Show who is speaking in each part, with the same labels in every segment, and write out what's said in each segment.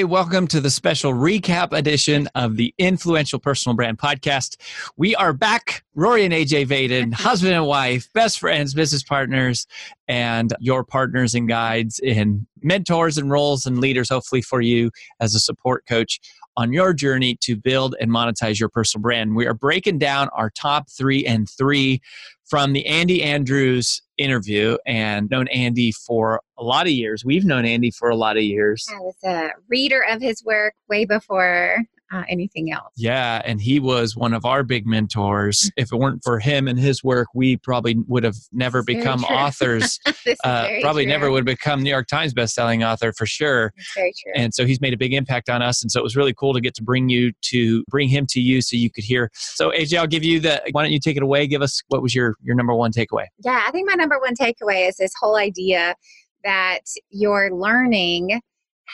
Speaker 1: Hey, welcome to the special recap edition of the Influential Personal Brand Podcast. We are back, Rory and AJ Vaden, husband and wife, best friends, business partners, and your partners and guides and mentors and roles and leaders, hopefully, for you as a support coach on your journey to build and monetize your personal brand. We are breaking down our top three and three from the Andy Andrews interview and known Andy for a lot of years. We've known Andy for a lot of years.
Speaker 2: I was a reader of his work way before uh, anything else.
Speaker 1: Yeah, and he was one of our big mentors. Mm. if it weren't for him and his work, we probably would have never become authors. uh, probably
Speaker 2: true.
Speaker 1: never would have become New York Times bestselling author for sure.
Speaker 2: That's very true.
Speaker 1: And so he's made a big impact on us, and so it was really cool to get to bring you to bring him to you so you could hear. So AJ, I'll give you the. Why don't you take it away? Give us what was your your number one takeaway?
Speaker 2: Yeah, I think my number one takeaway is this whole idea that you're learning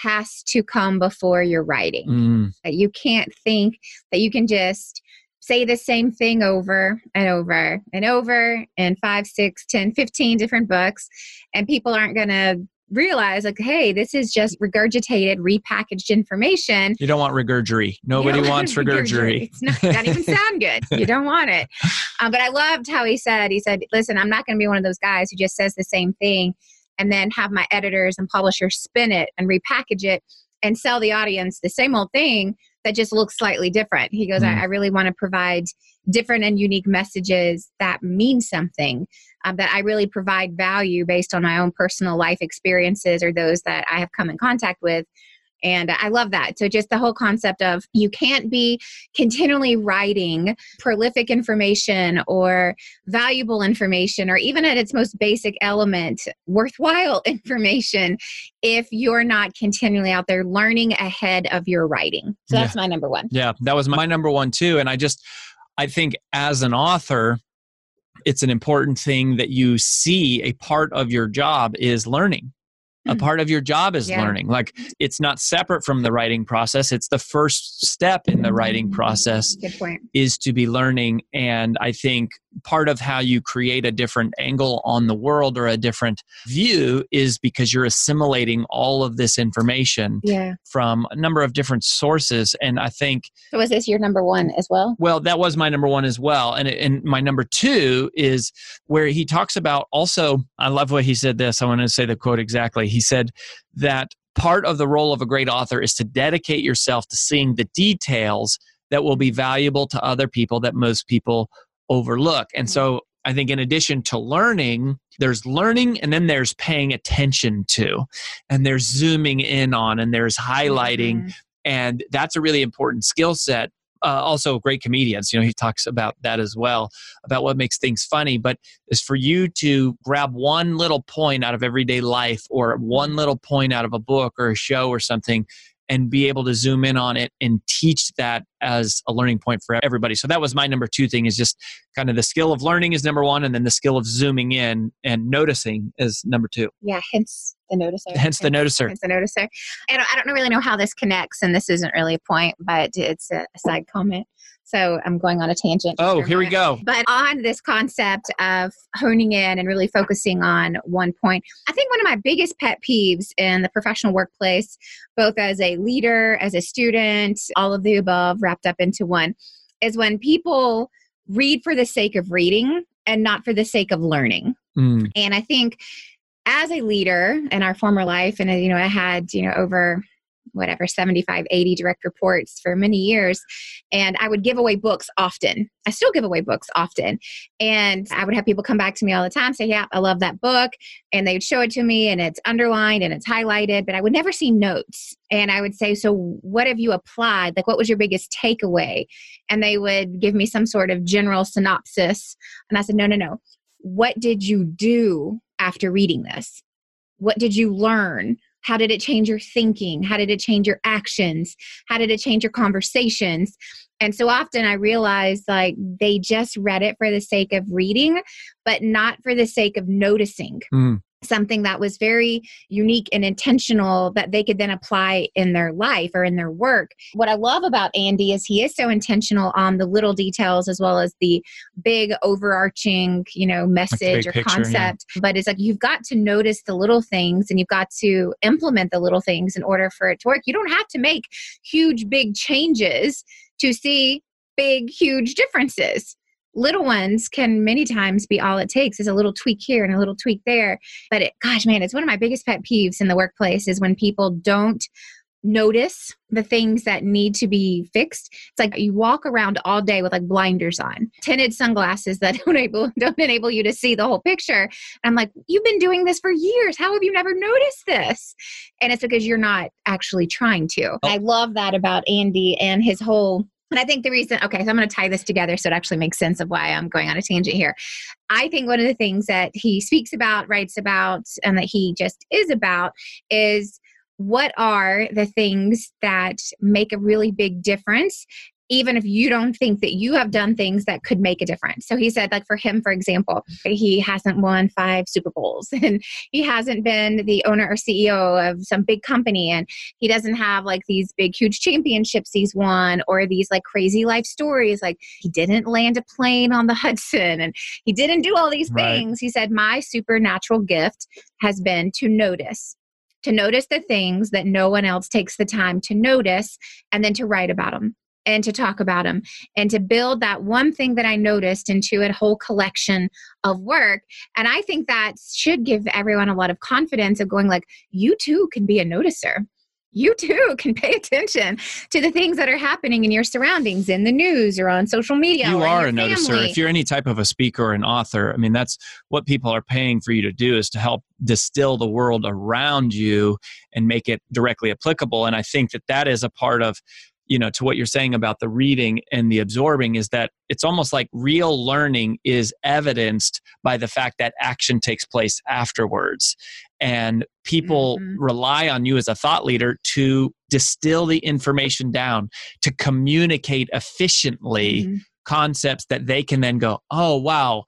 Speaker 2: has to come before your writing.
Speaker 1: Mm.
Speaker 2: That you can't think that you can just say the same thing over and over and over in five, six, ten, fifteen different books, and people aren't going to realize like hey this is just regurgitated repackaged information.
Speaker 1: You don't want regurgery. Nobody wants regurgery.
Speaker 2: it's not that even sound good. You don't want it. Um, but i loved how he said he said listen i'm not going to be one of those guys who just says the same thing and then have my editors and publishers spin it and repackage it and sell the audience the same old thing that just looks slightly different. He goes, mm. I, I, really want to provide different and unique messages that mean something, um, that I really provide value based on my own personal life experiences or those that I have come in contact with. And I love that. So, just the whole concept of you can't be continually writing prolific information or valuable information, or even at its most basic element, worthwhile information, if you're not continually out there learning ahead of your writing. So, that's yeah. my number one.
Speaker 1: Yeah, that was my number one too. And I just, I think as an author, it's an important thing that you see a part of your job is learning a mm. part of your job is yeah. learning like it's not separate from the writing process it's the first step in the writing process
Speaker 2: Good point.
Speaker 1: is to be learning and i think part of how you create a different angle on the world or a different view is because you're assimilating all of this information
Speaker 2: yeah.
Speaker 1: from a number of different sources. And i think
Speaker 2: so was this your number one as well?
Speaker 1: Well that was my number one as well. And, and my number two is where he talks about also i love what he said this. I want to say the quote exactly. He said that part of the role of a great author is to dedicate yourself to seeing the details that will be valuable to other people that most people overlook. And so I think in addition to learning, there's learning and then there's paying attention to, and there's zooming in on, and there's highlighting. Mm-hmm. And that's a really important skill set uh, also great comedians. You know, he talks about that as well, about what makes things funny. But is for you to grab one little point out of everyday life or one little point out of a book or a show or something and be able to zoom in on it and teach that as a learning point for everybody. So that was my number two thing is just kind of the skill of learning is number one, and then the skill of zooming in and noticing is number two.
Speaker 2: Yeah, hence the noticer.
Speaker 1: Hence the noticer.
Speaker 2: Hence the noticer. And I don't really know how this connects, and this isn't really a point, but it's a side comment. So I'm going on a tangent.
Speaker 1: Oh, here we go.
Speaker 2: But on this concept of honing in and really focusing on one point, I think one of my biggest pet peeves in the professional workplace, both as a leader, as a student, all of the above wrapped up into one, is when people read for the sake of reading and not for the sake of learning. Mm. And I think as a leader in our former life, and you know, I had, you know, over whatever 75 80 direct reports for many years and i would give away books often. I still give away books often. And i would have people come back to me all the time say yeah i love that book and they'd show it to me and it's underlined and it's highlighted but i would never see notes. And i would say so what have you applied? Like what was your biggest takeaway? And they would give me some sort of general synopsis and i said no no no. What did you do after reading this? What did you learn how did it change your thinking? How did it change your actions? How did it change your conversations? And so often I realize like they just read it for the sake of reading, but not for the sake of noticing. Mm something that was very unique and intentional that they could then apply in their life or in their work. What I love about Andy is he is so intentional on the little details as well as the big overarching, you know, message or picture, concept. Yeah. But it's like you've got to notice the little things and you've got to implement the little things in order for it to work. You don't have to make huge big changes to see big huge differences little ones can many times be all it takes is a little tweak here and a little tweak there but it, gosh man it's one of my biggest pet peeves in the workplace is when people don't notice the things that need to be fixed. It's like you walk around all day with like blinders on, tinted sunglasses that don't enable don't enable you to see the whole picture. And I'm like, you've been doing this for years. How have you never noticed this? And it's because you're not actually trying to. Oh. I love that about Andy and his whole and I think the reason, okay, so I'm going to tie this together so it actually makes sense of why I'm going on a tangent here. I think one of the things that he speaks about, writes about, and that he just is about is what are the things that make a really big difference even if you don't think that you have done things that could make a difference. So he said, like for him, for example, he hasn't won five Super Bowls and he hasn't been the owner or CEO of some big company and he doesn't have like these big, huge championships he's won or these like crazy life stories. Like he didn't land a plane on the Hudson and he didn't do all these right. things. He said, My supernatural gift has been to notice to notice the things that no one else takes the time to notice and then to write about them and to talk about them and to build that one thing that I noticed into a whole collection of work. And I think that should give everyone a lot of confidence of going like, you too can be a noticer you too can pay attention to the things that are happening in your surroundings in the news or on social media.
Speaker 1: You are a noticer. If you're any type of a speaker or an author, I mean, that's what people are paying for you to do is to help distill the world around you and make it directly applicable. And I think that that is a part of you know to what you're saying about the reading and the absorbing is that it's almost like real learning is evidenced by the fact that action takes place afterwards and people mm-hmm. rely on you as a thought leader to distill the information down to communicate efficiently mm-hmm. concepts that they can then go oh wow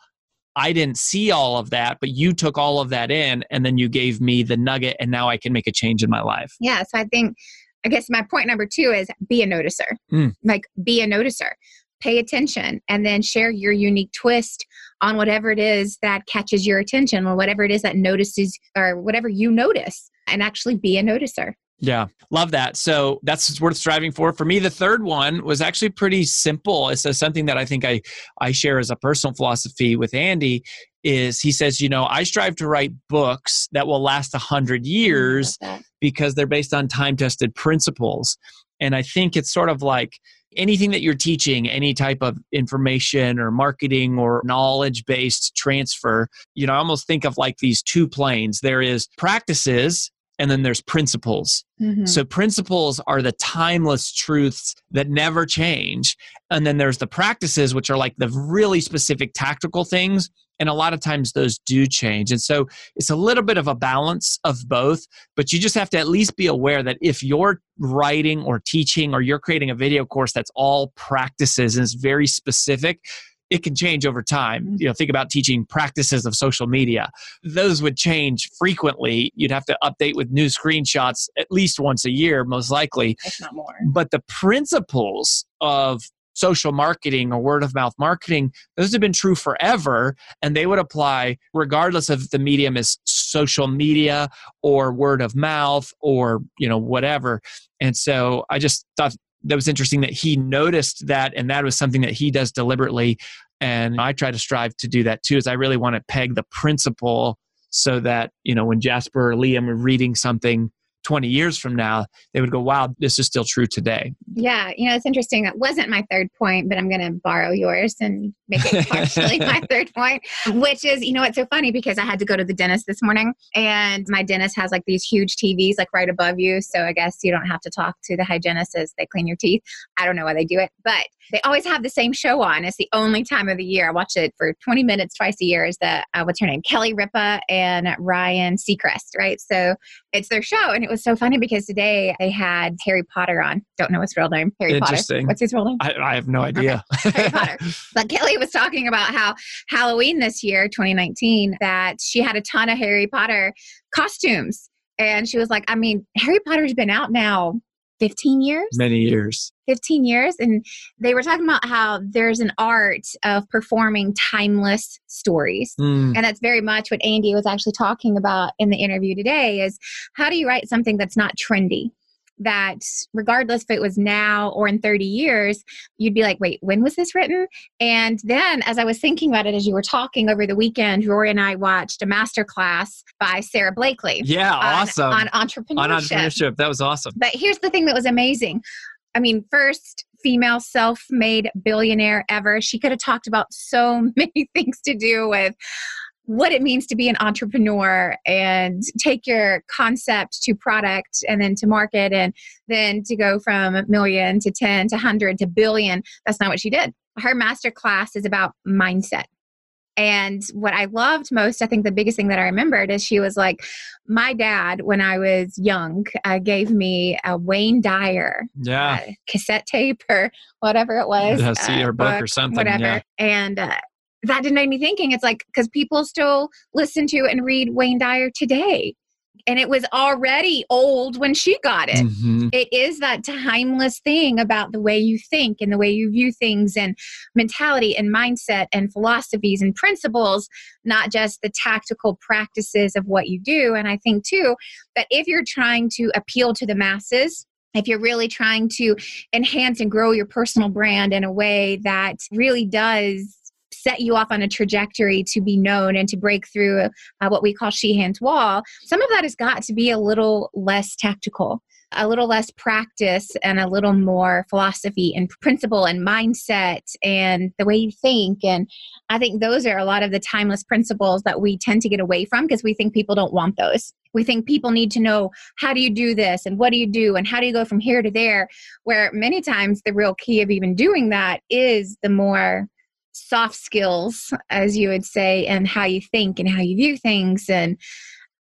Speaker 1: I didn't see all of that, but you took all of that in and then you gave me the nugget and now I can make a change in my life.
Speaker 2: Yeah. So I think I guess my point number two is be a noticer. Mm. Like, be a noticer. Pay attention and then share your unique twist on whatever it is that catches your attention or whatever it is that notices or whatever you notice and actually be a noticer.
Speaker 1: Yeah, love that. So that's worth striving for. For me, the third one was actually pretty simple. It's something that I think I I share as a personal philosophy with Andy. Is he says, you know, I strive to write books that will last a hundred years because they're based on time tested principles, and I think it's sort of like anything that you're teaching, any type of information or marketing or knowledge based transfer, you know, I almost think of like these two planes. There is practices and then there's principles. Mm-hmm. So principles are the timeless truths that never change. And then there's the practices, which are like the really specific tactical things. And a lot of times those do change. And so it's a little bit of a balance of both, but you just have to at least be aware that if you're writing or teaching or you're creating a video course that's all practices and is very specific, it can change over time. Mm-hmm. You know, think about teaching practices of social media. Those would change frequently. You'd have to update with new screenshots at least once a year, most likely.
Speaker 2: If not more.
Speaker 1: But the principles of social marketing or word of mouth marketing, those have been true forever and they would apply regardless of the medium is social media or word of mouth or, you know, whatever. And so I just thought that was interesting that he noticed that and that was something that he does deliberately and i try to strive to do that too is i really want to peg the principle so that you know when jasper or liam are reading something 20 years from now, they would go, wow, this is still true today.
Speaker 2: Yeah. You know, it's interesting. That wasn't my third point, but I'm going to borrow yours and make it partially my third point, which is, you know, it's so funny because I had to go to the dentist this morning and my dentist has like these huge TVs like right above you. So I guess you don't have to talk to the hygienist as they clean your teeth. I don't know why they do it, but they always have the same show on. It's the only time of the year. I watch it for 20 minutes twice a year. Is that, uh, what's her name? Kelly Ripa and Ryan Seacrest, right? So it's their show. And it was so funny because today they had Harry Potter on. Don't know his real name. Harry
Speaker 1: Interesting.
Speaker 2: Potter. What's his real name?
Speaker 1: I, I have no idea.
Speaker 2: Okay. Harry Potter. But Kelly was talking about how Halloween this year, 2019, that she had a ton of Harry Potter costumes. And she was like, I mean, Harry Potter's been out now 15 years?
Speaker 1: Many years.
Speaker 2: 15 years and they were talking about how there's an art of performing timeless stories mm. and that's very much what andy was actually talking about in the interview today is how do you write something that's not trendy that regardless if it was now or in 30 years, you'd be like, wait, when was this written? And then as I was thinking about it as you were talking over the weekend, Rory and I watched a master class by Sara Blakely.
Speaker 1: Yeah,
Speaker 2: on,
Speaker 1: awesome.
Speaker 2: On entrepreneurship.
Speaker 1: On entrepreneurship. That was awesome.
Speaker 2: But here's the thing that was amazing. I mean, first, female self made billionaire ever. She could have talked about so many things to do with what it means to be an entrepreneur and take your concept to product and then to market and then to go from a million to 10 to 100 to billion. That's not what she did. Her master class is about mindset. And what I loved most, I think the biggest thing that I remembered is she was like, My dad, when I was young, uh, gave me a Wayne Dyer
Speaker 1: yeah.
Speaker 2: uh, cassette tape or whatever it was.
Speaker 1: Yeah, see, uh, book, book, or something.
Speaker 2: Whatever.
Speaker 1: Yeah.
Speaker 2: And uh, that didn't make me thinking it's like because people still listen to and read Wayne Dyer today. And it was already old when she got it. Mm-hmm. it is that timeless thing about the way you think and the way you view things and mentality and mindset and philosophies and principles, not just the tactical practices of what you do. And I think too that if you're trying to appeal to the masses, if you're really trying to enhance and grow your personal brand in a way that really does set you off on a trajectory to be known and to break through uh, what we call Sheehan's wall, some of that has got to be a little less tactical a little less practice and a little more philosophy and principle and mindset and the way you think. And I think those are a lot of the timeless principles that we tend to get away from because we think people don't want those. We think people need to know how do you do this and what do you do and how do you go from here to there, where many times the real key of even doing that is the more soft skills as you would say and how you think and how you view things and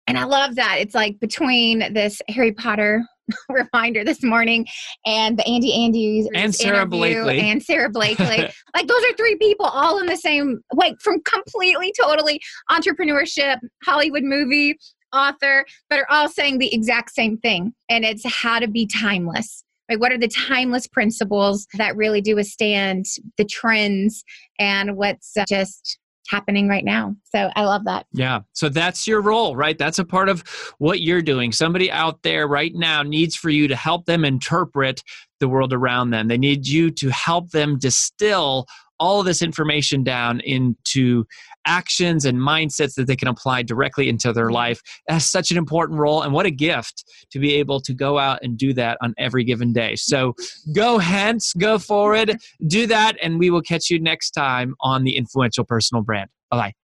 Speaker 2: and I love that. It's like between this Harry Potter reminder this morning and the Andy Andrews
Speaker 1: and Sara Blakely
Speaker 2: and Sara Blakely. like those are three people all in the same like from completely totally entrepreneurship, Hollywood movie, author, but are all saying the exact same thing. And it's how to be timeless. What are the timeless principles that really do withstand the trends and what's uh, just happening right now. So I love that.
Speaker 1: Yeah. So that's your role, right? That's a part of what you're doing. Somebody out there right now needs for you to help them interpret the world around them. They need you to help them distill all of this information down into actions and mindsets that they can apply directly into their mm-hmm. life. That's such an important role. And what a gift to be able to go out and do that on every given day. So go hence, go forward, do that, and we will catch you next time on the Influential Personal Brand. Bye bye.